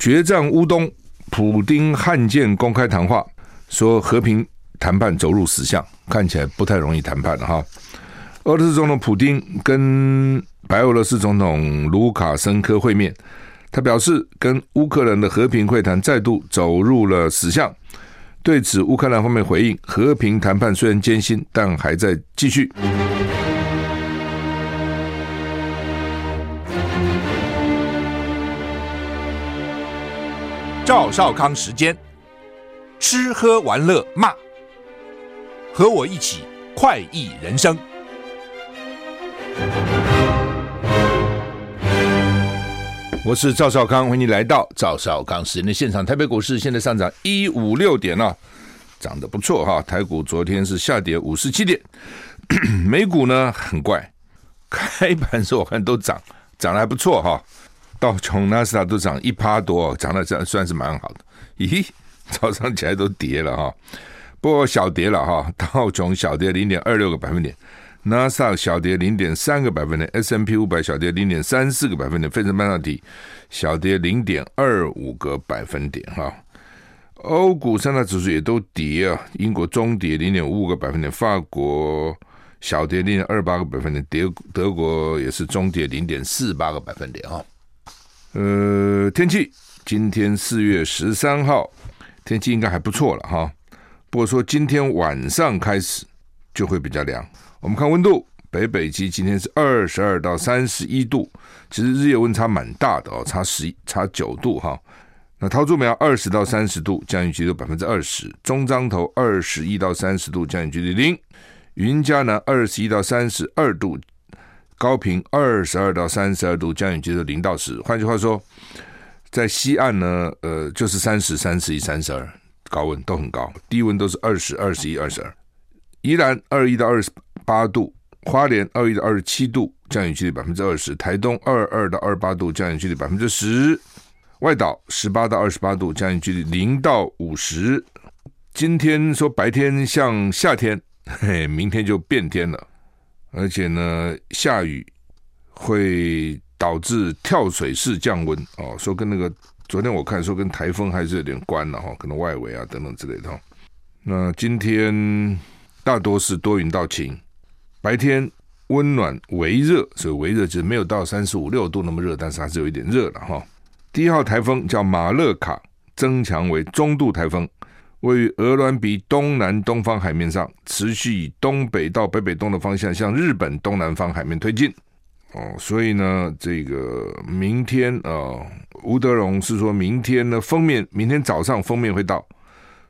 决战乌东，普丁罕见公开谈话，说和平谈判走入死巷，看起来不太容易谈判了哈。俄罗斯总统普丁跟白俄罗斯总统卢卡申科会面，他表示跟乌克兰的和平会谈再度走入了死巷。对此，乌克兰方面回应：和平谈判虽然艰辛，但还在继续。赵少康时间，吃喝玩乐骂，和我一起快意人生。我是赵少康，欢迎你来到赵少康时间的现场。台北股市现在上涨一五六点了，涨得不错哈。台股昨天是下跌五十七点，美股呢很怪，开盘时候我看都涨，涨得还不错哈。道琼纳斯达都涨一趴多，涨得这算是蛮好的。咦，早上起来都跌了哈，不过小跌了哈。道琼小跌零点二六个百分点。纳斯达小跌零点三个百分点，S&P 五百小跌零点三四个百分点，费城半导体小跌零点二五个百分点。哈，欧股三大指数也都跌啊，英国中跌零点五五个百分点，法国小跌零点二八个百分点，德德国也是中跌零点四八个百分点哈。呃，天气今天四月十三号，天气应该还不错了哈。不过说今天晚上开始就会比较凉。我们看温度，北北极今天是二十二到三十一度，其实日夜温差蛮大的哦，差十一差九度哈。那桃竹苗二十到三十度，降雨几率百分之二十；中彰头二十一到三十度，降雨几率零；云嘉南二十一到三十二度，高屏二十二到三十二度，降雨几率零到十。换句话说，在西岸呢，呃，就是三十、三十一、三十二，高温都很高，低温都是二十二、十一、二十二。宜兰二一到二十八度，花莲二一到二十七度，降雨几率百分之二十；台东二二到二十八度，降雨几率百分之十；外岛十八到二十八度，降雨几率零到五十。今天说白天像夏天，嘿，明天就变天了，而且呢，下雨会导致跳水式降温哦。说跟那个昨天我看说跟台风还是有点关了哈，可能外围啊等等之类的。那今天。大多是多云到晴，白天温暖微热，所以微热就是没有到三十五六度那么热，但是还是有一点热了哈。第一号台风叫马勒卡，增强为中度台风，位于俄罗比东南东方海面上，持续以东北到北北东的方向向日本东南方海面推进。哦，所以呢，这个明天啊，吴德荣是说明天呢封面，明天早上封面会到。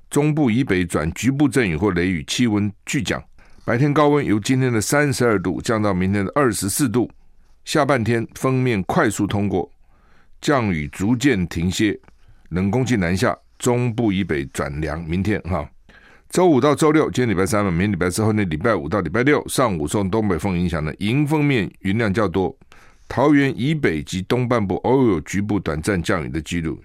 中部以北转局部阵雨或雷雨，气温剧降。白天高温由今天的三十二度降到明天的二十四度。下半天封面快速通过，降雨逐渐停歇，冷空气南下，中部以北转凉。明天哈，周五到周六，今天礼拜三嘛，明天礼拜四后，那礼拜五到礼拜六上午受东北风影响呢迎风面云量较多，桃园以北及东半部偶有局部短暂降雨的记录。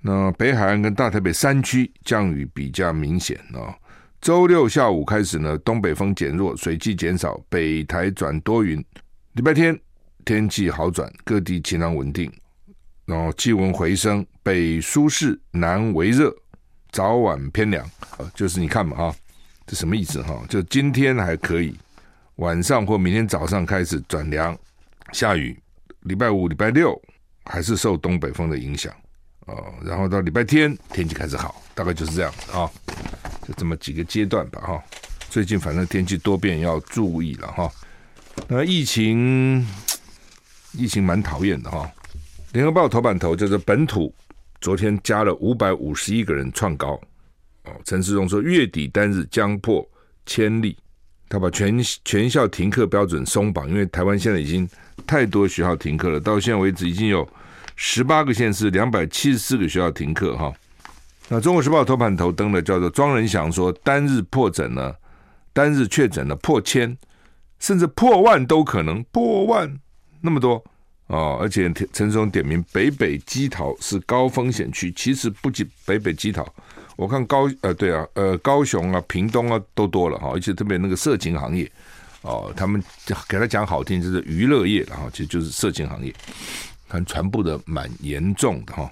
那北海岸跟大台北山区降雨比较明显啊。周六下午开始呢，东北风减弱，水汽减少，北台转多云。礼拜天天气好转，各地晴朗稳定，然后气温回升，北舒适，南微热，早晚偏凉。啊就是你看嘛哈，这什么意思哈？就今天还可以，晚上或明天早上开始转凉，下雨。礼拜五、礼拜六还是受东北风的影响。哦，然后到礼拜天天气开始好，大概就是这样啊、就这么几个阶段吧哈、最近反正天气多变，要注意了哈、那疫情，疫情蛮讨厌的哈、联合报头版头就是本土昨天加了五百五十一个人创高哦。陈时中说月底单日将破千例，他把全全校停课标准松绑，因为台湾现在已经太多学校停课了，到现在为止已经有。十八个县市两百七十四个学校停课哈，那《中国时报》头版头登的叫做庄仁祥说单日破诊呢，单日确诊了破千，甚至破万都可能破万那么多哦，而且陈时中点名北北基桃是高风险区，其实不仅北北基桃，我看高呃对啊呃高雄啊屏东啊都多了哈，而且特别那个色情行业哦，他们给他讲好听就是娱乐业然后其实就是色情行业。看传播的蛮严重的哈，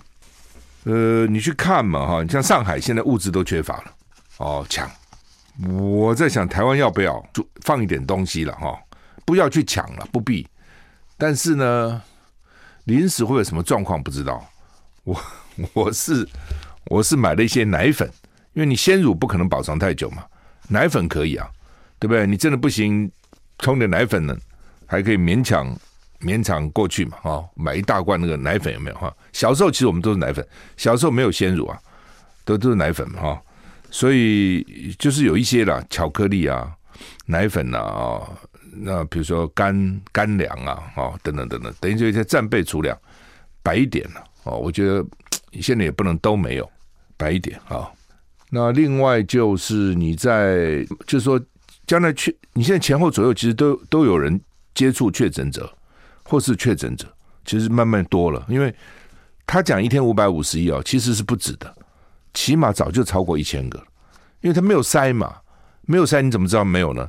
呃，你去看嘛哈，你像上海现在物资都缺乏了哦，抢。我在想台湾要不要就放一点东西了哈，不要去抢了，不必。但是呢，临时会有什么状况不知道。我我是我是买了一些奶粉，因为你鲜乳不可能保存太久嘛，奶粉可以啊，对不对？你真的不行，冲点奶粉呢，还可以勉强勉强过去嘛，哈，买一大罐那个奶粉有没有哈？小时候其实我们都是奶粉，小时候没有鲜乳啊，都都是奶粉嘛，哈。所以就是有一些啦，巧克力啊、奶粉啊，那比如说干干粮啊，哦等等等等，等于就一些战备储粮，摆一点了哦。我觉得现在也不能都没有，摆一点啊。那另外就是你在，就是说将来确，你现在前后左右其实都都有人接触确诊者或是确诊者，其实慢慢多了，因为他讲一天五百五十亿哦，其实是不止的。起码早就超过一千个，因为他没有筛嘛，没有筛你怎么知道没有呢？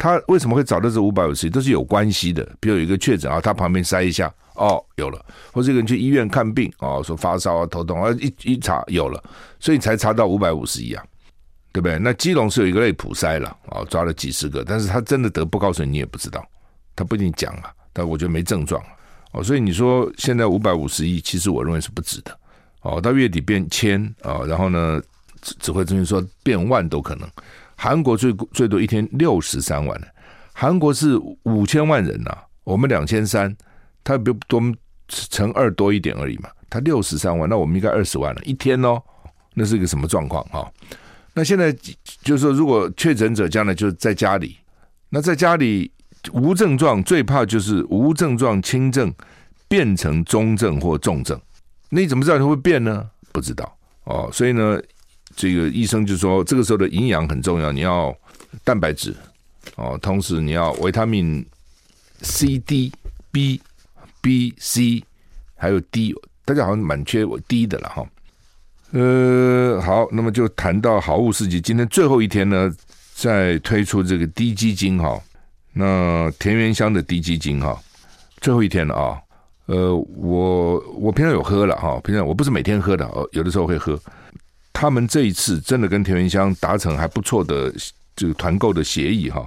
他为什么会找到这五百五十亿都是有关系的，比如有一个确诊啊，他旁边筛一下，哦有了，或者一个人去医院看病哦，说发烧啊头痛啊，一一查有了，所以才查到五百五十亿啊，对不对？那基隆是有一个类普筛了啊，抓了几十个，但是他真的得不告诉你，你也不知道，他不一定讲啊，但我觉得没症状哦，所以你说现在五百五十亿，其实我认为是不止的。哦，到月底变千啊，然后呢，指挥中心说变万都可能。韩国最最多一天六十三万，韩国是五千万人呐、我们两千三，他比多乘二多一点而已嘛，他六十三万，那我们应该二十万了，一天哦，那是一个什么状况哈？那现在就是说，如果确诊者将来就在家里，那在家里无症状，最怕就是无症状轻症变成中症或重症。那你怎么知道它会变呢？不知道哦，所以呢，这个医生就说，这个时候的营养很重要，你要蛋白质哦，同时你要维他命 C、D、B、B、C，还有 D，大家好像蛮缺 D 的了哈。呃，好，那么就谈到好物市集，今天最后一天呢，在推出这个滴鸡精哈，那田园香的滴鸡精哈，最后一天了啊。呃，我我平常有喝了哈，平常我不是每天喝的，哦，有的时候会喝。他们这一次真的跟田园香达成还不错的这个团购的协议哈。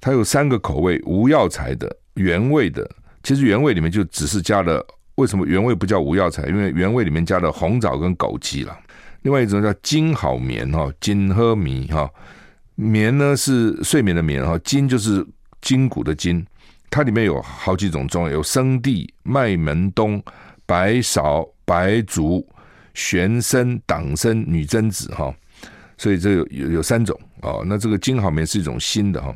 它有三个口味，无药材的、原味的。其实原味里面就只是加了，为什么原味不叫无药材？因为原味里面加了红枣跟枸杞了。另外一种叫金好眠哈，金喝米哈，眠呢是睡眠的眠哈，筋就是筋骨的筋。它里面有好几种中药，有生地、麦门冬、白芍、白术、玄参、党参、女贞子哈，所以这有有有三种哦。那这个金好眠是一种新的哈，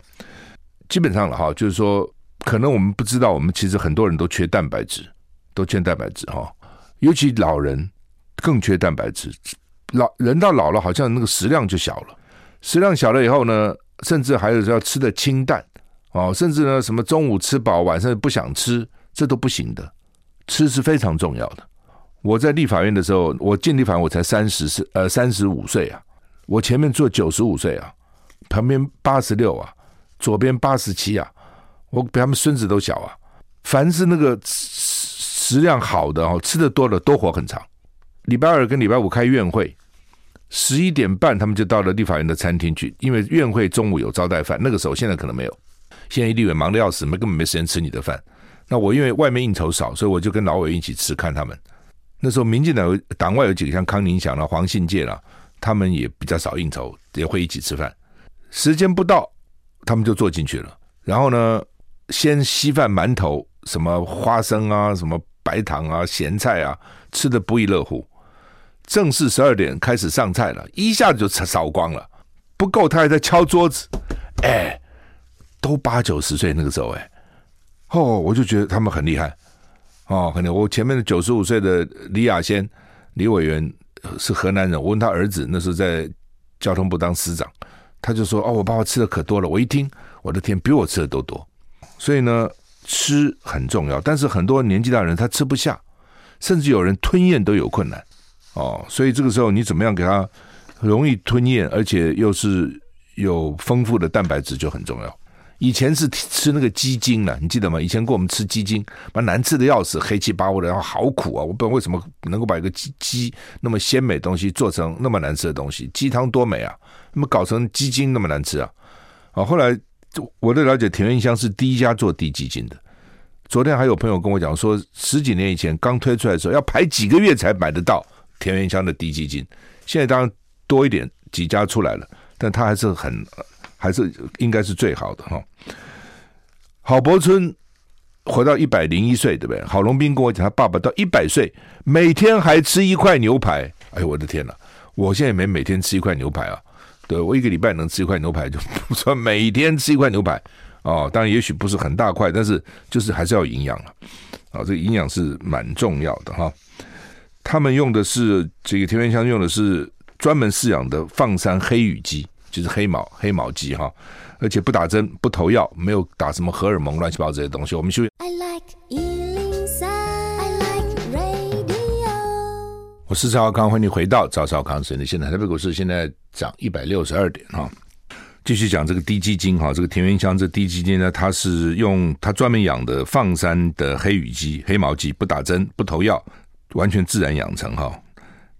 基本上了哈，就是说可能我们不知道，我们其实很多人都缺蛋白质，都缺蛋白质哈，尤其老人更缺蛋白质。老人到老了，好像那个食量就小了，食量小了以后呢，甚至还有要吃的清淡。哦，甚至呢，什么中午吃饱，晚上不想吃，这都不行的。吃是非常重要的。我在立法院的时候，我进立法院我才三十四呃三十五岁啊，我前面坐九十五岁啊，旁边八十六啊，左边八十七啊，我比他们孙子都小啊。凡是那个食量好的哦，吃的多的都活很长。礼拜二跟礼拜五开院会，十一点半他们就到了立法院的餐厅去，因为院会中午有招待饭，那个时候现在可能没有。现在立委忙得要死，没根本没时间吃你的饭。那我因为外面应酬少，所以我就跟老委一起吃，看他们。那时候民进党党外有几个像康宁祥啦、黄信介啦，他们也比较少应酬，也会一起吃饭。时间不到，他们就坐进去了。然后呢，先稀饭、馒头、什么花生啊、什么白糖啊、咸菜啊，吃的不亦乐乎。正式十二点开始上菜了，一下子就扫光了，不够他还在敲桌子，哎。都八九十岁那个时候哎，哦，我就觉得他们很厉害哦，很厉害。我前面的九十五岁的李亚仙李委员是河南人，我问他儿子那时候在交通部当司长，他就说哦，我爸爸吃的可多了。我一听，我的天，比我吃的都多。所以呢，吃很重要，但是很多年纪大人他吃不下，甚至有人吞咽都有困难哦。所以这个时候你怎么样给他容易吞咽，而且又是有丰富的蛋白质就很重要。以前是吃那个鸡精呢，你记得吗？以前给我们吃鸡精，把难吃的要死，黑漆八乌的，然后好苦啊！我不知道为什么能够把一个鸡鸡那么鲜美东西做成那么难吃的东西，鸡汤多美啊！那么搞成鸡精那么难吃啊！啊，后来我的了解，田园乡是第一家做低鸡精的。昨天还有朋友跟我讲说，十几年以前刚推出来的时候，要排几个月才买得到田园乡的低鸡精。现在当然多一点，几家出来了，但它还是很。还是应该是最好的哈。郝柏村活到一百零一岁，对不对？郝龙斌跟我讲，他爸爸到一百岁，每天还吃一块牛排。哎呦，我的天哪！我现在也没每天吃一块牛排啊。对，我一个礼拜能吃一块牛排，就不说每天吃一块牛排哦。当然，也许不是很大块，但是就是还是要营养了啊。这个营养是蛮重要的哈。他们用的是这个田园乡用的是专门饲养的放山黑羽鸡。就是黑毛黑毛鸡哈，而且不打针不投药，没有打什么荷尔蒙乱七八糟这些东西。我们休息。I like 103, I like radio。我是赵少康，欢迎你回到赵少康时间的现在。台北股市现在涨一百六十二点哈。继续讲这个低基金哈，这个田园乡这低基金呢，它是用它专门养的放山的黑羽鸡、黑毛鸡，不打针不投药，完全自然养成哈。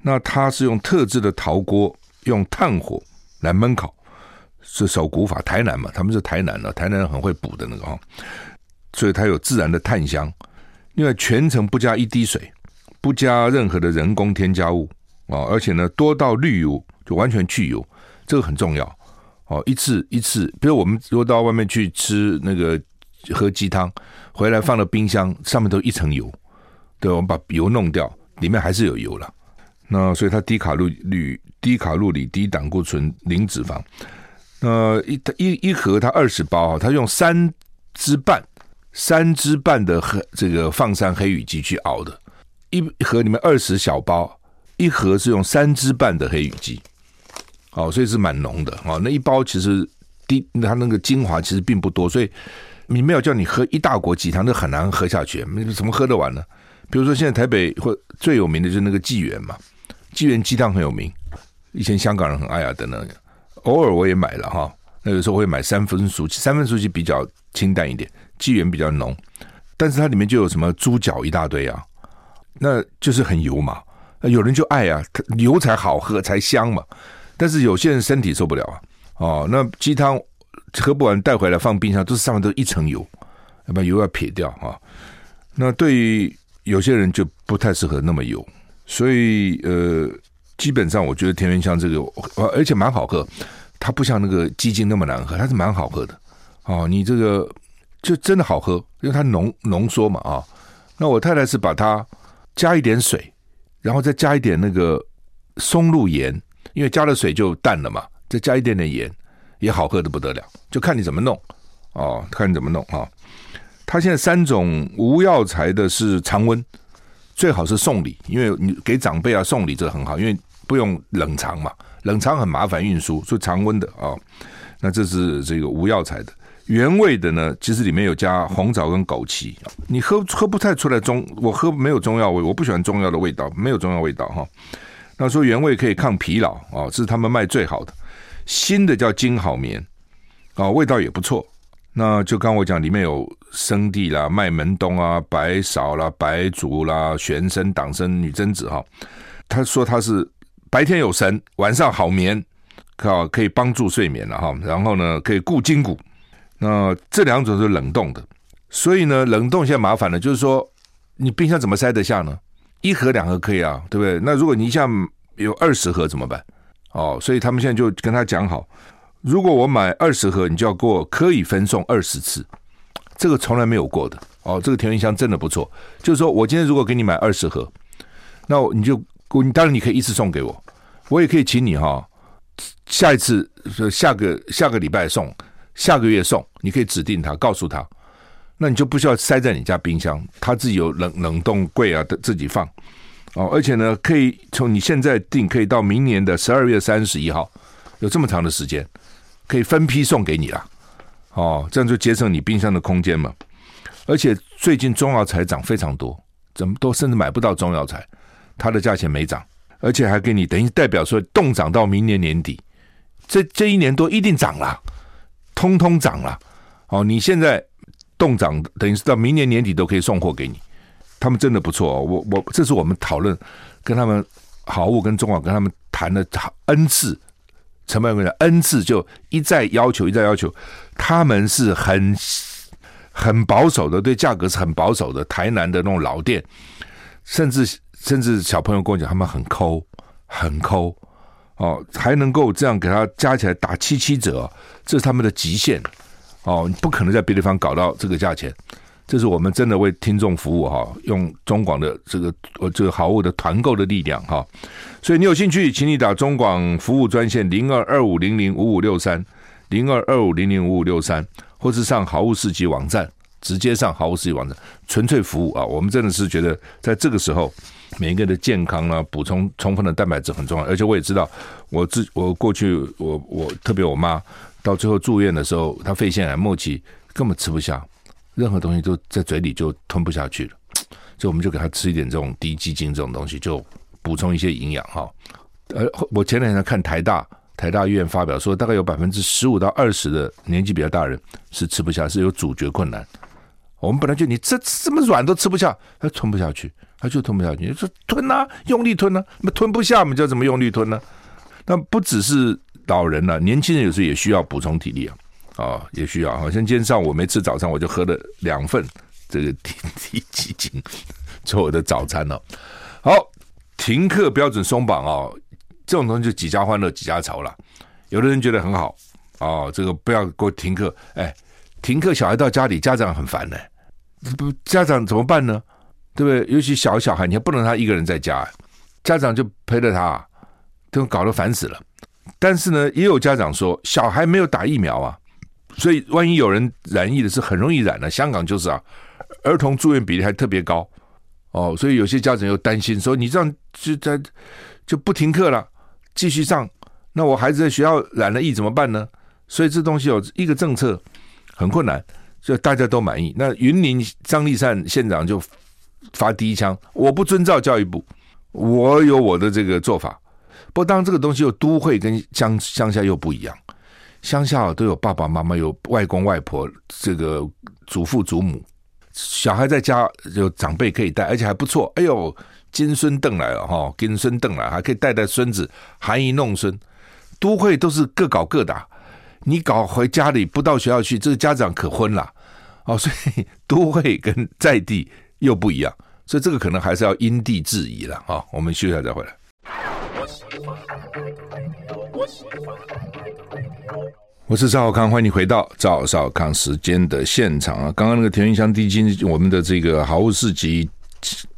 那它是用特制的陶锅，用炭火。来焖烤是守古法，台南嘛，他们是台南的，台南人很会补的那个哈，所以它有自然的炭香。另外，全程不加一滴水，不加任何的人工添加物啊，而且呢，多到滤油就完全去油，这个很重要哦。一次一次，比如我们如果到外面去吃那个喝鸡汤，回来放到冰箱，上面都一层油，对，我们把油弄掉，里面还是有油了。那所以它低卡路里、低卡路里、低胆固醇、零脂肪。那一一一盒它二十包啊，它用三只半、三只半的黑这个放山黑羽鸡去熬的，一盒里面二十小包，一盒是用三只半的黑羽鸡。哦，所以是蛮浓的哦。那一包其实低，它那个精华其实并不多，所以你没有叫你喝一大锅鸡汤，那很难喝下去，怎么喝得完呢？比如说现在台北或最有名的就是那个纪元嘛。纪元鸡汤很有名，以前香港人很爱啊等等。偶尔我也买了哈，那有时候我会买三分熟，三分熟鸡比较清淡一点，纪元比较浓，但是它里面就有什么猪脚一大堆啊，那就是很油嘛。有人就爱啊，油才好喝才香嘛。但是有些人身体受不了啊，哦，那鸡汤喝不完带回来放冰箱，都是上面都一层油，要把油要撇掉啊。那对于有些人就不太适合那么油。所以呃，基本上我觉得田园香这个，而且蛮好喝，它不像那个鸡精那么难喝，它是蛮好喝的。哦，你这个就真的好喝，因为它浓浓缩嘛啊。那我太太是把它加一点水，然后再加一点那个松露盐，因为加了水就淡了嘛，再加一点点盐，也好喝的不得了。就看你怎么弄哦，看你怎么弄啊。它现在三种无药材的是常温。最好是送礼，因为你给长辈啊送礼这很好，因为不用冷藏嘛，冷藏很麻烦运输，所以常温的啊、哦。那这是这个无药材的，原味的呢，其实里面有加红枣跟枸杞。你喝喝不太出来中，我喝没有中药味，我不喜欢中药的味道，没有中药味道哈、哦。那说原味可以抗疲劳啊、哦，是他们卖最好的。新的叫金好眠啊、味道也不错。那就刚我讲，里面有生地啦、麦门冬啊、白芍啦、白术啦、玄参、党参、女贞子哈。他说他是白天有神，晚上好眠，靠可以帮助睡眠了哈。然后呢，可以固筋骨。那这两种是冷冻的，所以呢，冷冻现在麻烦了，就是说你冰箱怎么塞得下呢？一盒两盒可以啊，对不对？那如果你一下有二十盒怎么办？哦，所以他们现在就跟他讲好。如果我买二十盒，你就要给我可以分送二十次，这个从来没有过的哦。这个田园香真的不错，就是说我今天如果给你买二十盒，那你就你当然你可以一次送给我，我也可以请你哈，下一次下个下个礼拜送，下个月送，你可以指定他，告诉他，那你就不需要塞在你家冰箱，他自己有冷冷冻柜啊，自己放哦。而且呢，可以从你现在订，可以到明年的十二月三十一号，有这么长的时间。可以分批送给你啦，哦，这样就节省你冰箱的空间嘛。而且最近中药材涨非常多，怎么都甚至买不到中药材，它的价钱没涨，而且还给你等于代表说冻涨到明年年底，这这一年多一定涨了，通通涨了，哦，你现在冻涨，等于是到明年年底都可以送货给你。他们真的不错哦，我我这是我们讨论跟他们好物跟中广跟他们谈了 N 次，成本问题 N 次就一再要求一再要求，他们是很很保守的，对价格是很保守的。台南的那种老店，甚至甚至小朋友跟我讲，他们很抠很抠哦，还能够这样给他加起来打七七折，这是他们的极限哦，你不可能在别的地方搞到这个价钱。这是我们真的为听众服务哈，用中广的这个呃这个好物的团购的力量哈，所以你有兴趣，请你打中广服务专线零二二五零零五五六三零二二五零零五五六三，或是上好物市集网站，直接上好物市集网站，纯粹服务啊！我们真的是觉得在这个时候，每一个人的健康呢，补充充分的蛋白质很重要，而且我也知道，我自我过去我我特别我妈到最后住院的时候，她肺腺癌末期根本吃不下。任何东西都在嘴里就吞不下去了，所以我们就给他吃一点这种低鸡精这种东西，就补充一些营养哈。呃，我前两天看台大台大医院发表说，大概有百分之十五到二十的年纪比较大人是吃不下，是有咀嚼困难。我们本来就你这这么软都吃不下，他吞不下去，他就吞不下去。你说吞啊，用力吞啊，那吞不下，我们就怎么用力吞呢？那不只是老人了，年轻人有时候也需要补充体力啊。啊、哦，也需要。好像今天上午我没吃早餐，我就喝了两份这个滴滴基金做我的早餐了。好，停课标准松绑哦，这种东西就几家欢乐几家愁了。有的人觉得很好哦，这个不要给我停课。哎，停课小孩到家里，家长很烦呢。不，家长怎么办呢？对不对？尤其小小孩，你还不能他一个人在家，家长就陪着他，都搞得烦死了。但是呢，也有家长说，小孩没有打疫苗啊。所以，万一有人染疫的是很容易染的。香港就是啊，儿童住院比例还特别高哦。所以有些家长又担心说：“你这样就在就不停课了，继续上，那我孩子在学校染了疫怎么办呢？”所以这东西有一个政策很困难，就大家都满意。那云林张立善县长就发第一枪：“我不遵照教育部，我有我的这个做法。”不过，当这个东西又都会跟乡乡下又不一样。乡下都有爸爸妈妈，有外公外婆，这个祖父祖母，小孩在家有长辈可以带，而且还不错。哎呦，金孙邓来了哈，金孙邓来还可以带带孙子，含饴弄孙。都会都是各搞各的，你搞回家里不到学校去，这个家长可昏了哦。所以都会跟在地又不一样，所以这个可能还是要因地制宜了啊。我们休息下再回来。我是赵少康，欢迎你回到赵少康时间的现场啊！刚刚那个田云香滴鸡，我们的这个好物市集，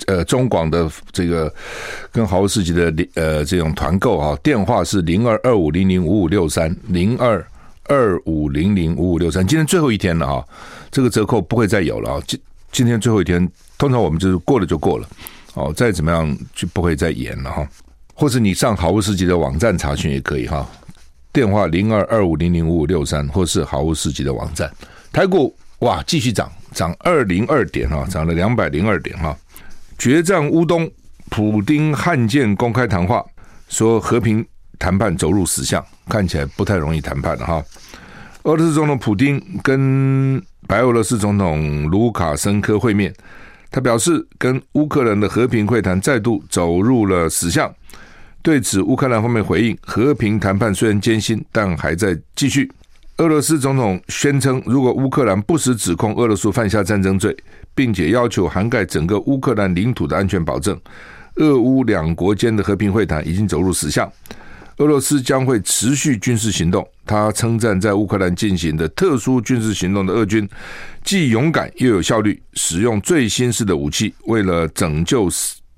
呃，中广的这个跟好物市集的呃这种团购啊，电话是零二二五零零五五六三零二二五零零五五六三。今天最后一天了啊，这个折扣不会再有了啊！今今天最后一天，通常我们就是过了就过了哦，再怎么样就不会再延了哈。或者你上好物市集的网站查询也可以哈。电话零二二五零零五五六三，或是好物市集的网站。台股哇，继续涨，涨二零二点哈，涨了两百零二点哈。决战乌东，普丁罕见公开谈话，说和平谈判走入死巷，看起来不太容易谈判了哈。俄罗斯总统普丁跟白俄罗斯总统卢卡申科会面，他表示跟乌克兰的和平会谈再度走入了死巷。对此，乌克兰方面回应：和平谈判虽然艰辛，但还在继续。俄罗斯总统宣称，如果乌克兰不时指控俄罗斯犯下战争罪，并且要求涵盖整个乌克兰领土的安全保证，俄乌两国间的和平会谈已经走入死巷。俄罗斯将会持续军事行动。他称赞在乌克兰进行的特殊军事行动的俄军既勇敢又有效率，使用最新式的武器，为了拯救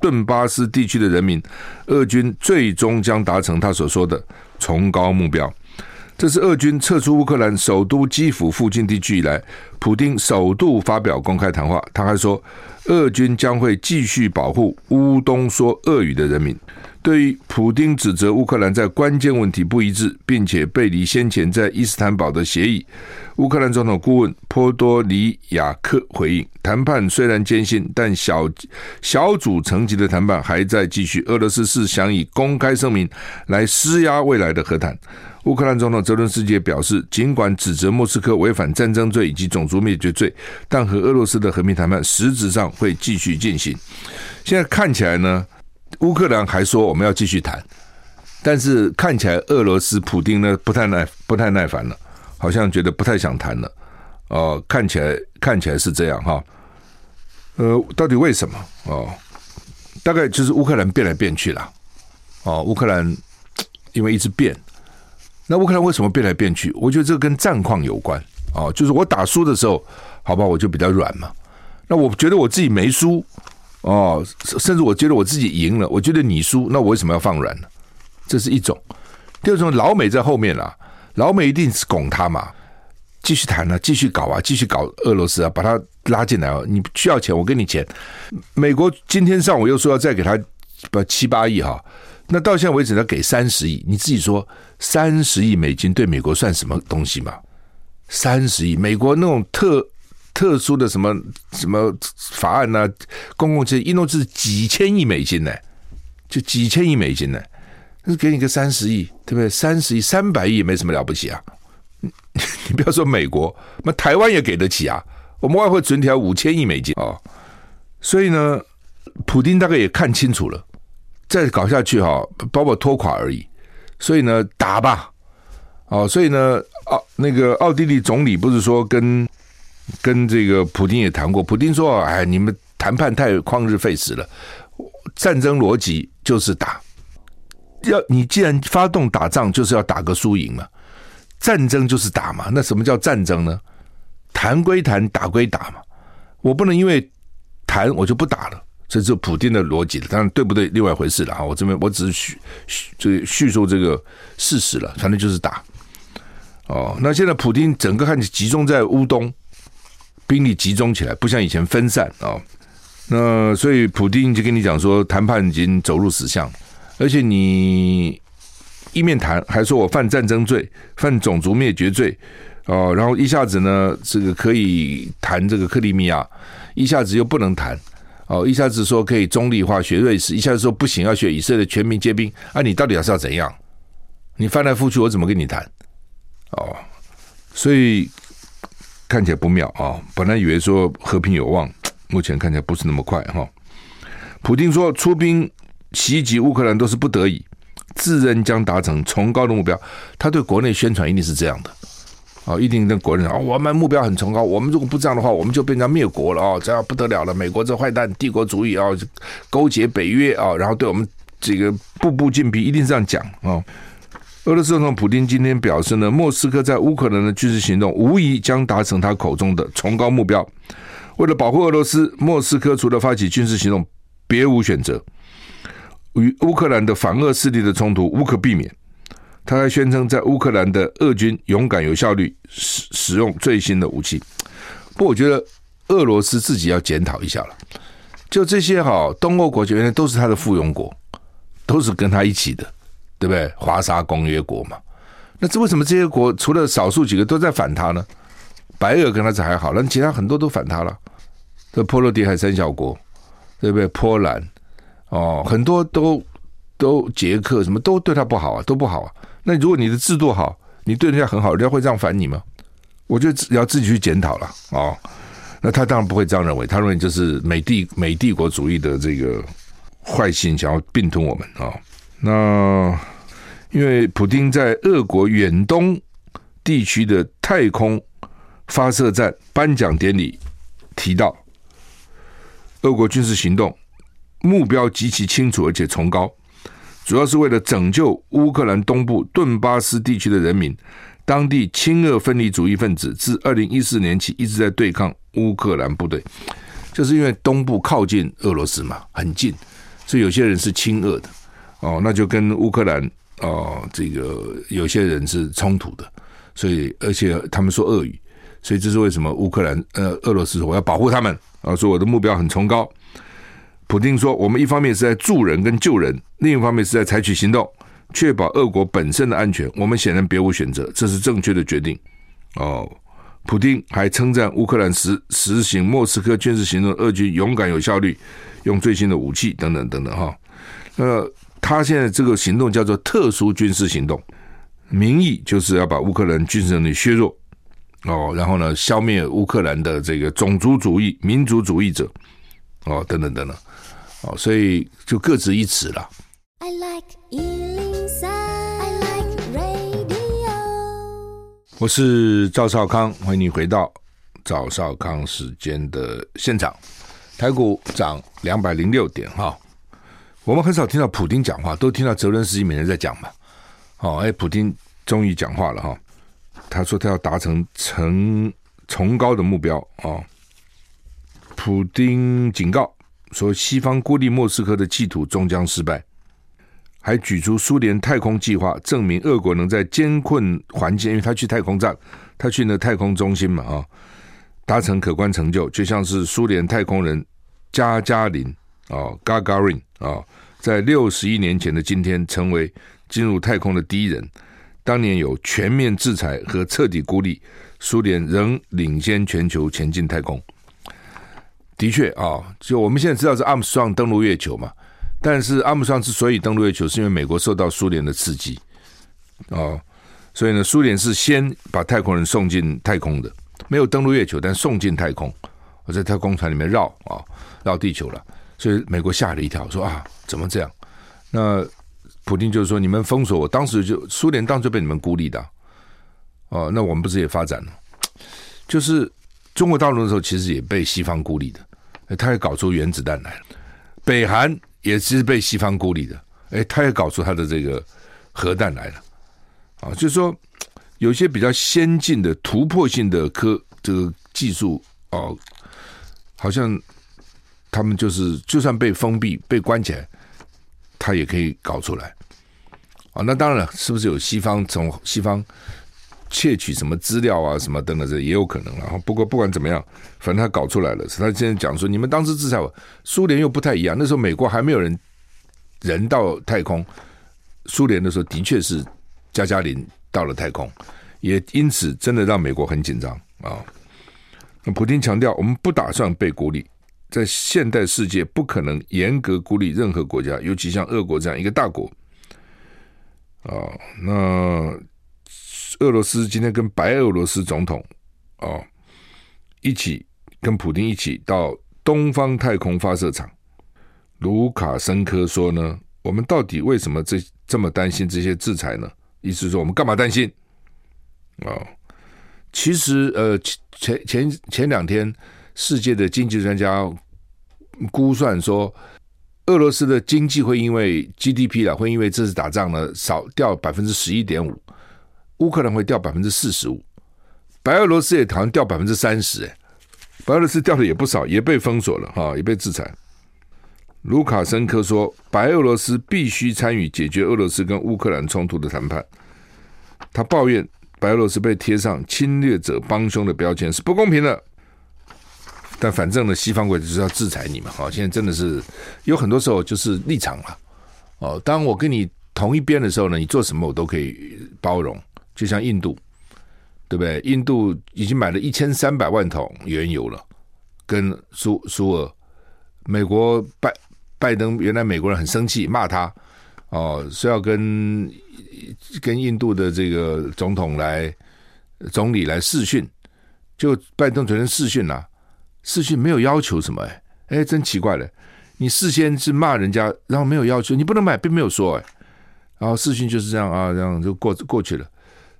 顿巴斯地区的人民，俄军最终将达成他所说的崇高目标。这是俄军撤出乌克兰首都基辅附近地区以来，普京首度发表公开谈话。他还说，俄军将会继续保护乌东说俄语的人民。对于普丁指责乌克兰在关键问题不一致，并且背离先前在伊斯坦堡的协议，乌克兰总统顾问波多里亚克回应：谈判虽然艰辛，但小小组层级的谈判还在继续。俄罗斯是想以公开声明来施压未来的和谈。乌克兰总统泽伦斯基表示，尽管指责莫斯科违反战争罪以及种族灭绝罪，但和俄罗斯的和平谈判实质上会继续进行。现在看起来呢，乌克兰还说我们要继续谈，但是看起来俄罗斯普丁呢不太耐不太耐烦了，好像觉得不太想谈了。哦、呃，看起来看起来是这样哈。呃，到底为什么？哦，大概就是乌克兰变来变去了。哦，乌克兰因为一直变。那乌克兰为什么变来变去？我觉得这个跟战况有关哦，就是我打输的时候，好吧，我就比较软嘛。那我觉得我自己没输哦，甚至我觉得我自己赢了，我觉得你输，那我为什么要放软呢？这是一种。第二种，老美在后面啦，老美一定是拱他嘛，继续谈啊，继续搞啊，继续搞俄罗斯啊，把他拉进来哦。你需要钱，我给你钱。美国今天上午又说要再给他不七八亿哈。那到现在为止，要给三十亿，你自己说，三十亿美金对美国算什么东西嘛？三十亿，美国那种特特殊的什么什么法案呢、公共机一弄是几千亿美金呢，就几千亿美金呢，那给你个三十亿，对不对？三十亿、三百亿也没什么了不起啊！你不要说美国，那台湾也给得起啊！我们外汇存条五千亿美金哦，所以呢，普丁大概也看清楚了。再搞下去哈，把我拖垮而已。所以呢，打吧，哦，所以呢，奥那个奥地利总理不是说跟跟这个普丁也谈过？普丁说：“哎，你们谈判太旷日费时了，战争逻辑就是打。要你既然发动打仗，就是要打个输赢嘛。战争就是打嘛。那什么叫战争呢？谈归谈，打归打嘛。我不能因为谈我就不打了。”这是普丁的逻辑了，当然对不对，另外一回事了哈。我这边我只是叙叙这叙述这个事实了，反正就是打。哦，那现在普丁整个看集中在乌东，兵力集中起来，不像以前分散啊、哦。那所以普丁就跟你讲说，谈判已经走入死巷，而且你一面谈还说我犯战争罪、犯种族灭绝罪哦，然后一下子呢，这个可以谈这个克里米亚，一下子又不能谈。哦，一下子说可以中立化学瑞士，一下子说不行要学以色列全民皆兵啊！你到底要是要怎样？你翻来覆去，我怎么跟你谈？哦，所以看起来不妙啊、本来以为说和平有望，目前看起来不是那么快哈、普丁说出兵袭击乌克兰都是不得已，自认将达成崇高的目标。他对国内宣传一定是这样的。啊，一定跟国人啊，我们目标很崇高。我们如果不这样的话，我们就变成灭国了哦，这样不得了了。美国这坏蛋，帝国主义啊，勾结北约啊，然后对我们这个步步进逼，一定是这样讲啊。俄罗斯总统普京今天表示呢，莫斯科在乌克兰的军事行动无疑将达成他口中的崇高目标。为了保护俄罗斯，莫斯科除了发起军事行动，别无选择。与乌克兰的反俄势力的冲突无可避免。他还宣称，在乌克兰的俄军勇敢有效率，使使用最新的武器。不过，我觉得俄罗斯自己要检讨一下了。就这些哈，东欧国家原来都是他的附庸国，都是跟他一起的，对不对？华沙公约国嘛。那这为什么这些国除了少数几个都在反他呢？白俄跟他是还好，那其他很多都反他了。这波罗的海三小国，对不对？波兰哦，很多都都捷克什么都对他不好啊，都不好啊。那如果你的制度好，你对人家很好，人家会这样反你吗？我觉得要自己去检讨了、哦。那他当然不会这样认为，他认为就是美帝美帝国主义的这个坏心想要并吞我们啊、哦。那因为普丁在俄国远东地区的太空发射站颁奖典礼提到，俄国军事行动目标极其清楚而且崇高。主要是为了拯救乌克兰东部顿巴斯地区的人民，当地亲俄分离主义分子自二零一四年起一直在对抗乌克兰部队，就是因为东部靠近俄罗斯嘛，很近，所以有些人是亲俄的哦，那就跟乌克兰哦，这个有些人是冲突的，所以而且他们说俄语，所以这是为什么乌克兰呃俄罗斯我要保护他们啊，说我的目标很崇高。普丁说，我们一方面是在助人跟救人，另一方面是在采取行动，确保俄国本身的安全。我们显然别无选择，这是正确的决定。哦，普丁还称赞乌克兰实实行莫斯科军事行动，俄军勇敢有效率，用最新的武器等等等等哈。那他现在这个行动叫做特殊军事行动，名义就是要把乌克兰军事能力削弱哦，然后呢，消灭乌克兰的这个种族主义、民族主义者哦，等等等等。哦，所以就各执一词了。I like 103, I like radio。我是赵少康，欢迎你回到赵少康时间的现场。台股涨两百零六点哈，我们很少听到普丁讲话，都听到泽伦斯基每天在讲嘛。哦，哎，普丁终于讲话了哈，他说他要达成成崇高的目标啊。普丁警告。说西方孤立莫斯科的企图终将失败，还举出苏联太空计划，证明俄国能在艰困环境，因为他去太空站，他去那太空中心嘛啊，达成可观成就，就像是苏联太空人加加林啊，Gagarin 啊，在六十一年前的今天，成为进入太空的第一人。当年有全面制裁和彻底孤立，苏联仍领先全球前进太空。的确啊，就我们现在知道是阿姆斯壮登陆月球嘛，但是阿姆斯壮之所以登陆月球，是因为美国受到苏联的刺激哦，所以呢，苏联是先把太空人送进太空的，没有登陆月球，但送进太空，我在太空船里面绕啊绕地球了，所以美国吓了一跳，说啊怎么这样？那普京就是说你们封锁我，当时就苏联当时就被你们孤立的哦，那我们不是也发展了？就是中国大陆的时候，其实也被西方孤立的。他也搞出原子弹来了，北韩也是被西方孤立的，哎，他也搞出他的这个核弹来了，啊，就是说有些比较先进的突破性的科这个技术哦，好像他们就是就算被封闭被关起来，他也可以搞出来，啊，那当然了，是不是有西方从西方？窃取什么资料啊，什么等等，这也有可能然后。不过不管怎么样，反正他搞出来了。他现在讲说，你们当时制裁我，苏联又不太一样。那时候美国还没有人人到太空，苏联的时候的确是加加林到了太空，也因此真的让美国很紧张啊。那普京强调，我们不打算被孤立，在现代世界不可能严格孤立任何国家，尤其像俄国这样一个大国啊。那。俄罗斯今天跟白俄罗斯总统哦一起跟普丁一起到东方太空发射场，卢卡申科说呢，我们到底为什么这这么担心这些制裁呢？意思说我们干嘛担心？哦，其实呃前前前两天世界的经济专家估算说，俄罗斯的经济会因为 GDP 啦，会因为这次打仗呢少掉百分之十一点五。乌克兰会掉百分之四十五，白俄罗斯也好像掉百分之三十，哎，白俄罗斯掉的也不少，也被封锁了哈，也被制裁。卢卡申科说，白俄罗斯必须参与解决俄罗斯跟乌克兰冲突的谈判。他抱怨白俄罗斯被贴上侵略者帮凶的标签是不公平的，但反正呢，西方国家就是要制裁你们，哈，现在真的是有很多时候就是立场了，哦，当我跟你同一边的时候呢，你做什么我都可以包容。就像印度，对不对？印度已经买了一千三百万桶原油了，跟苏苏俄，美国拜拜登原来美国人很生气，骂他哦，说要跟跟印度的这个总统来总理来试训，就拜登昨天试训了，世讯没有要求什么哎哎，真奇怪了，你事先是骂人家，然后没有要求，你不能买，并没有说哎，然后世讯就是这样啊，这样就过过去了。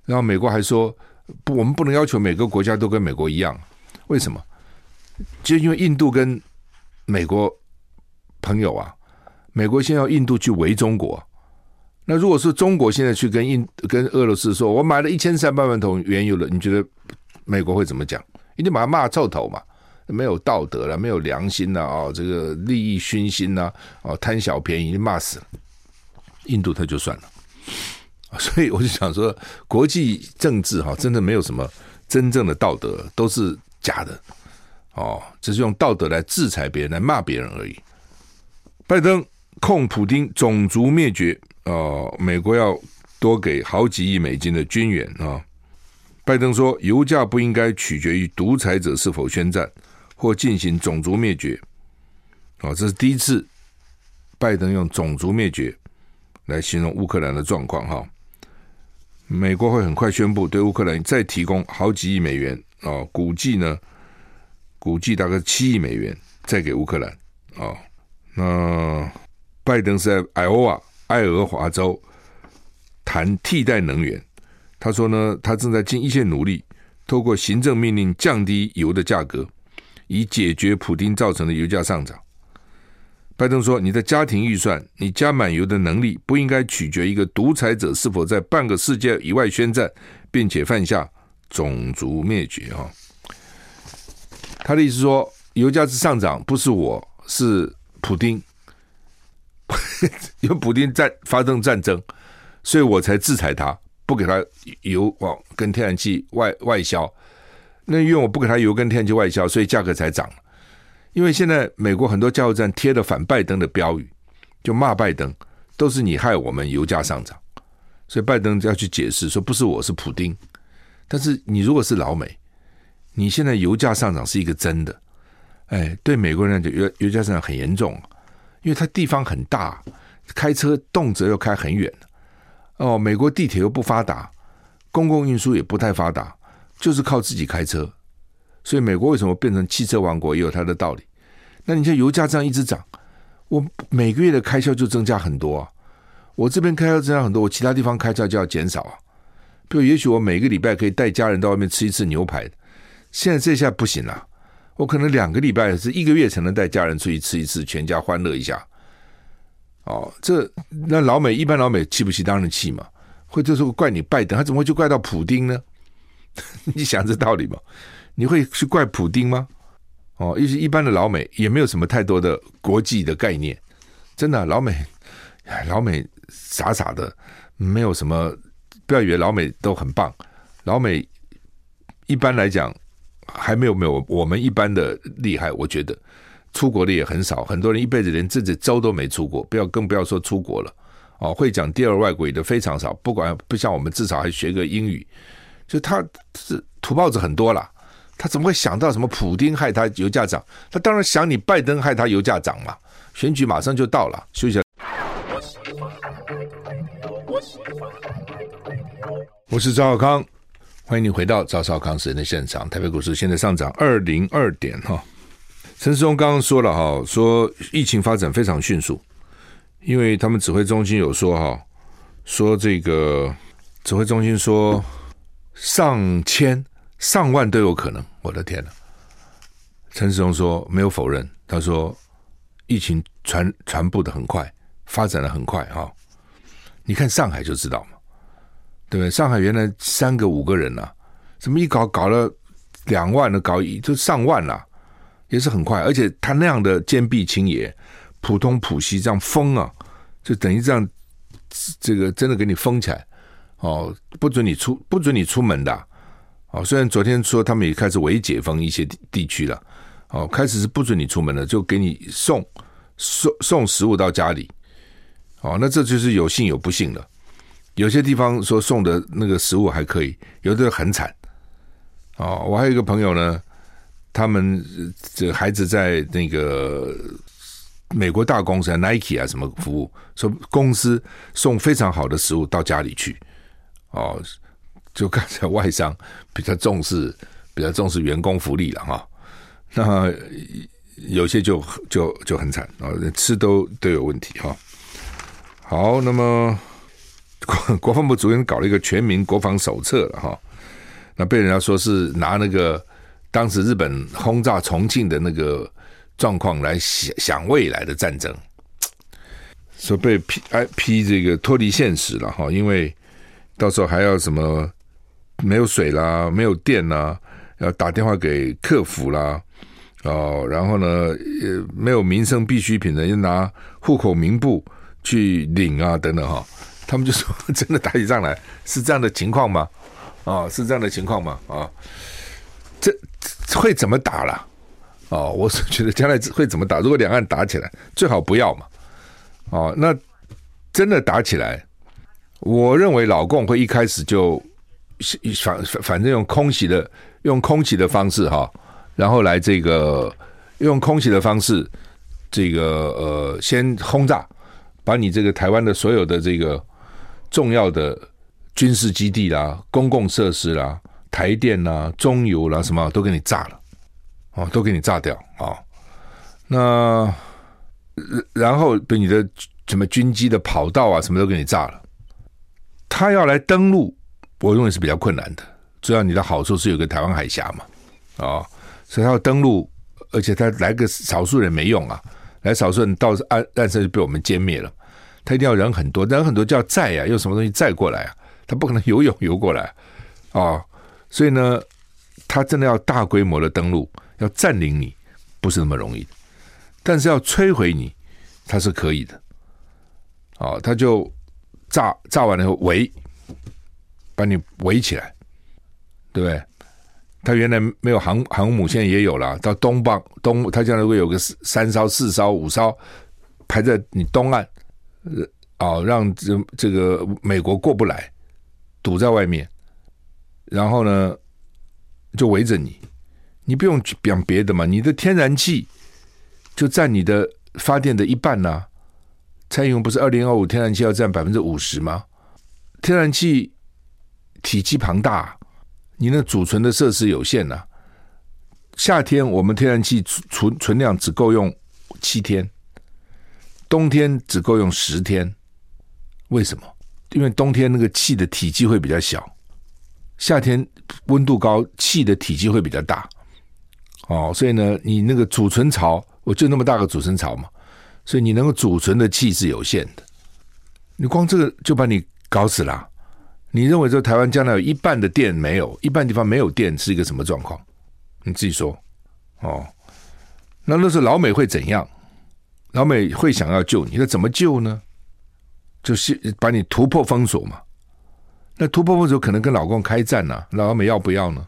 然后美国还说不，我们不能要求每个国家都跟美国一样。为什么？就因为印度跟美国朋友啊，美国先要印度去围中国。那如果说中国现在去跟印跟俄罗斯说，我买了一千三百万桶原油了，你觉得美国会怎么讲？一定把他骂臭头嘛？没有道德了，没有良心了啊！这个利益熏心呐，哦，贪小便宜，骂死。印度他就算了。所以我就想说，国际政治哈，真的没有什么真正的道德，都是假的哦，只是用道德来制裁别人，来骂别人而已拜登控普丁种族灭绝，哦，美国要多给好几亿美金的军援啊。拜登说，油价不应该取决于独裁者是否宣战或进行种族灭绝。啊，这是第一次拜登用种族灭绝来形容乌克兰的状况哈。美国会很快宣布对乌克兰再提供好几亿美元啊，估计呢，估计大概七亿美元再给乌克兰啊。那拜登是在爱奥瓦、爱荷华州谈替代能源，他说呢，他正在尽一切努力，透过行政命令降低油的价格，以解决普丁造成的油价上涨。拜登说：“你的家庭预算，你加满油的能力，不应该取决一个独裁者是否在半个世界以外宣战，并且犯下种族灭绝。”哈，他的意思说，油价是上涨，不是我，是普丁，因为普丁在发动战争，所以我才制裁他，不给他油往跟天然气外外销。那因为我不给他油跟天然气外销，所以价格才涨。因为现在美国很多加油站贴了反拜登的标语，就骂拜登，都是你害我们油价上涨，所以拜登就要去解释说不是我是普丁。但是你如果是老美，你现在油价上涨是一个真的，哎，对美国人来讲油油价上涨很严重，因为它地方很大，开车动辄要开很远，哦，美国地铁又不发达，公共运输也不太发达，就是靠自己开车。所以美国为什么变成汽车王国也有它的道理。那你像油价这样一直涨，我每个月的开销就增加很多啊。我这边开销增加很多，我其他地方开销就要减少啊。比如，也许我每个礼拜可以带家人到外面吃一次牛排，现在这下不行了。我可能两个礼拜是一个月才能带家人出去吃一次，全家欢乐一下。哦，这那老美一般老美气不气？当然气嘛。会这时候怪你拜登，他怎么会就怪到普丁呢？你想这道理吗？你会去怪普丁吗？哦，尤其一般的老美也没有什么太多的国际的概念，真的，老美，老美傻傻的，没有什么，不要以为老美都很棒，老美一般来讲还没有没有我们一般的厉害，我觉得。出国的也很少，很多人一辈子连自己州都没出过，不要更不要说出国了，哦，会讲第二外国语的非常少，不管不像我们至少还学个英语，就他是土包子很多了。他怎么会想到什么普丁害他油价涨？他当然想你拜登害他油价涨嘛。选举马上就到了，休息。我是赵少康，欢迎你回到赵少康时间的现场。台北股市现在上涨二零二点哈。陈世忠刚刚说了哈，说疫情发展非常迅速，因为他们指挥中心有说哈，说这个指挥中心说上千。上万都有可能，我的天呐！陈时中说没有否认，他说疫情传传播的很快，发展的很快啊、哦！你看上海就知道嘛，对不对？上海原来三个五个人呐、怎么一搞搞了两万的，搞一就上万了，也是很快。而且他那样的坚壁清野，浦东浦西这样封啊，就等于这样，这个真的给你封起来哦，不准你出，不准你出门的。哦，虽然昨天说他们也开始微解封一些地区了，哦，开始是不准你出门了，就给你送送送食物到家里，哦，那这就是有幸有不幸了。有些地方说送的那个食物还可以，有的很惨。哦，我还有一个朋友呢，他们这孩子在那个美国大公司 Nike 啊什么服务，说公司送非常好的食物到家里去，哦。就 刚才外商比较重视，比较重视员工福利了哈。那有些就就就很惨啊，吃都都有问题哈。好，那么 国国防部昨天搞了一个全民国防手册了哈。那被人家说是拿那个当时日本轰炸重庆的那个状况来想想未来的战争，说被批哎批这个脱离现实了哈，因为到时候还要什么。没有水啦，没有电啦，要打电话给客服啦，哦，然后呢，呃，没有民生必需品的，要拿户口名簿去领啊，等等哈。他们就说，真的打起仗来是这样的情况吗？啊、哦，是这样的情况吗？啊、哦，这会怎么打了？哦，我是觉得将来会怎么打？如果两岸打起来，最好不要嘛。哦，那真的打起来，我认为老共会一开始就反反反正用空袭的用空袭的方式哈，然后来这个用空袭的方式，这个呃先轰炸，把你这个台湾的所有的这个重要的军事基地啦、公共设施啦、台电啦、中油啦什么都给你炸了，哦，都给你炸掉啊，那。然后对你的什么军机的跑道啊，什么都给你炸了。他要来登陆，我认为是比较困难的。主要你的好处是有个台湾海峡嘛，啊、哦，所以他要登陆，而且他来个少数人没用啊，来少数人到岸岸上就被我们歼灭了。他一定要人很多，人很多就要载啊，用什么东西载过来啊？他不可能游泳游过来啊、哦，所以呢，他真的要大规模的登陆，要占领你，不是那么容易。但是要摧毁你，他是可以的，哦，他就炸炸完了以后围，把你围起来，对不对？他原来没有航航母，现在也有了。到东邦东，他将来会有个三艘、四艘、五艘排在你东岸，哦，让这这个美国过不来，堵在外面，然后呢，就围着你，你不用讲别的嘛，你的天然气。就占你的发电的一半呐、蔡英文不是二零二五天然气要占百分之五十吗？天然气体积庞大，你那储存的设施有限呐、夏天我们天然气存存量只够用七天，冬天只够用十天。为什么？因为冬天那个气的体积会比较小，夏天温度高，气的体积会比较大。哦，所以呢，你那个储存槽。我就那么大个储存槽嘛，所以你能够储存的气是有限的。你光这个就把你搞死了。你认为说台湾将来有一半的电没有，一半地方没有电是一个什么状况？你自己说哦。那那时候老美会怎样？老美会想要救你，那怎么救呢？就是把你突破封锁嘛。那突破封锁可能跟老共开战呐、啊？老美要不要呢？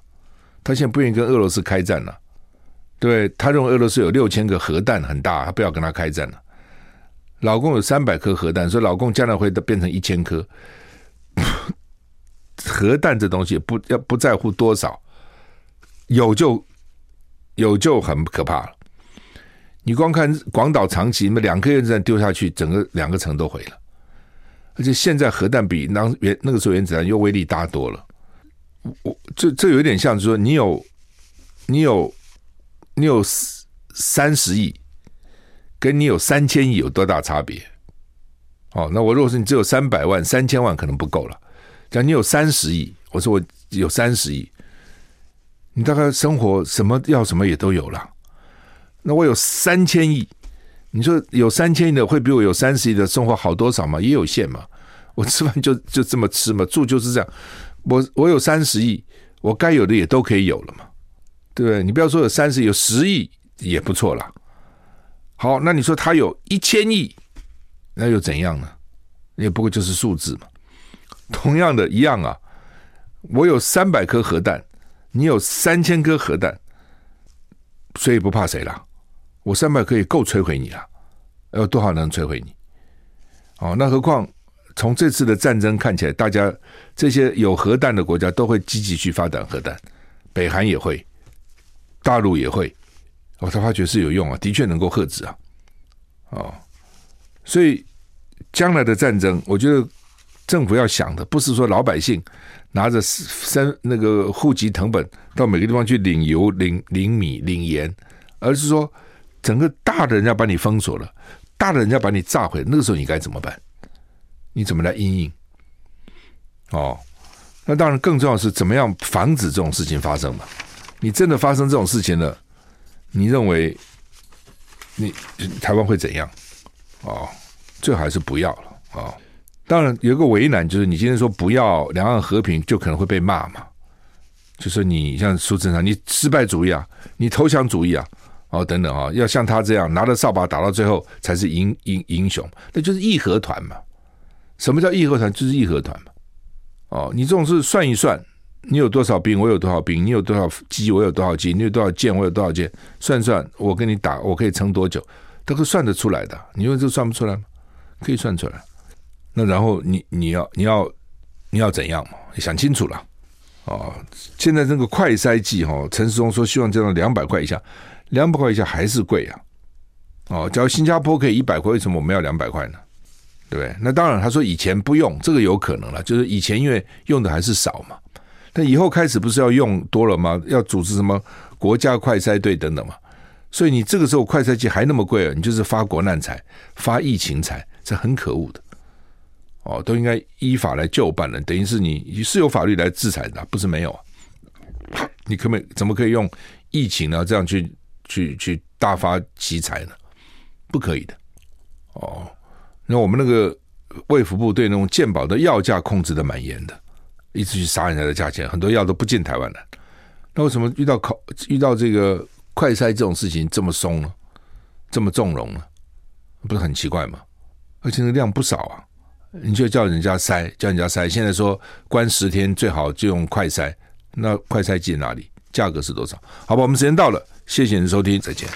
他现在不愿意跟俄罗斯开战了、啊。对，他认为俄罗斯有六千个核弹很大，他不要跟他开战了。老公有三百颗核弹，所以老公将来会变成一千颗。核弹这东西不要不在乎多少，有就有就很可怕了。你光看广岛、长崎，那两颗原子弹丢下去，整个两个城都毁了。而且现在核弹比当原那个时候原子弹又威力大多了。我这这有点像，是说你有你有。你有三十亿，跟你有三千亿有多大差别？哦，那我如果说你只有三百万、三千万可能不够了。讲你有三十亿，我说我有三十亿，你大概生活什么要什么也都有了。那我有三千亿，你说有三千亿的会比我有三十亿的生活好多少吗？也有限嘛。我吃饭就就这么吃嘛，住就是这样。我我有三十亿，我该有的也都可以有了嘛。对不对？你不要说有三十，有十亿也不错了。好，那你说他有一千亿，那又怎样呢？也不过就是数字嘛。同样的一样啊，我有三百颗核弹，你有三千颗核弹，所以不怕谁了。我三百颗也够摧毁你了，有多少能摧毁你？哦，那何况从这次的战争看起来，大家这些有核弹的国家都会积极去发展核弹，北韩也会。大陆也会，哦，他发觉是有用啊，的确能够遏制啊，哦，所以将来的战争，我觉得政府要想的不是说老百姓拿着三那个户籍成本到每个地方去领油、领领米、领盐，而是说整个大的人家把你封锁了，大的人家把你炸毁，那个时候你该怎么办？你怎么来应应？哦，那当然更重要的是怎么样防止这种事情发生嘛。你真的发生这种事情了，你认为你台湾会怎样？哦，最好还是不要了啊、哦！当然有一个为难，就是你今天说不要两岸和平，就可能会被骂嘛。就是你像苏贞昌，你失败主义啊，你投降主义啊，哦等等啊，要像他这样拿着扫把打到最后才是英英英雄，那就是义和团嘛。什么叫义和团？就是义和团嘛。哦，你这种是算一算。你有多少兵，我有多少兵；你有多少机，我有多少机；你有多少舰，我有多少舰。算算，我跟你打，我可以撑多久？都是算得出来的。你说这算不出来吗？可以算出来。那然后你你要你要你要怎样嘛？想清楚了哦。现在这个快筛剂哈，陈时忠说希望降到两百块以下，两百块以下还是贵啊。哦，假如新加坡可以一百块，为什么我们要两百块呢？对不对？那当然，他说以前不用，这个有可能了，就是以前因为用的还是少嘛。但以后开始不是要用多了吗？要组织什么国家快筛队等等嘛。所以你这个时候快筛剂还那么贵啊，你就是发国难财，发疫情财，这很可恶的。哦，都应该依法来就办了，等于是你是有法律来制裁的，不是没有啊？你可不可以怎么可以用疫情呢这样去去去大发奇财呢？不可以的。哦，那我们那个卫福部对那种健保的药价控制的蛮严的，一直去杀人家的价钱，很多药都不进台湾的。那为什么遇到考遇到这个快筛这种事情这么松呢？这么纵容呢？不是很奇怪吗？而且那量不少啊。你就叫人家筛，叫人家筛。现在说关十天，最好就用快筛。那快筛剂哪里？价格是多少？好吧，我们时间到了，谢谢您收听，再见。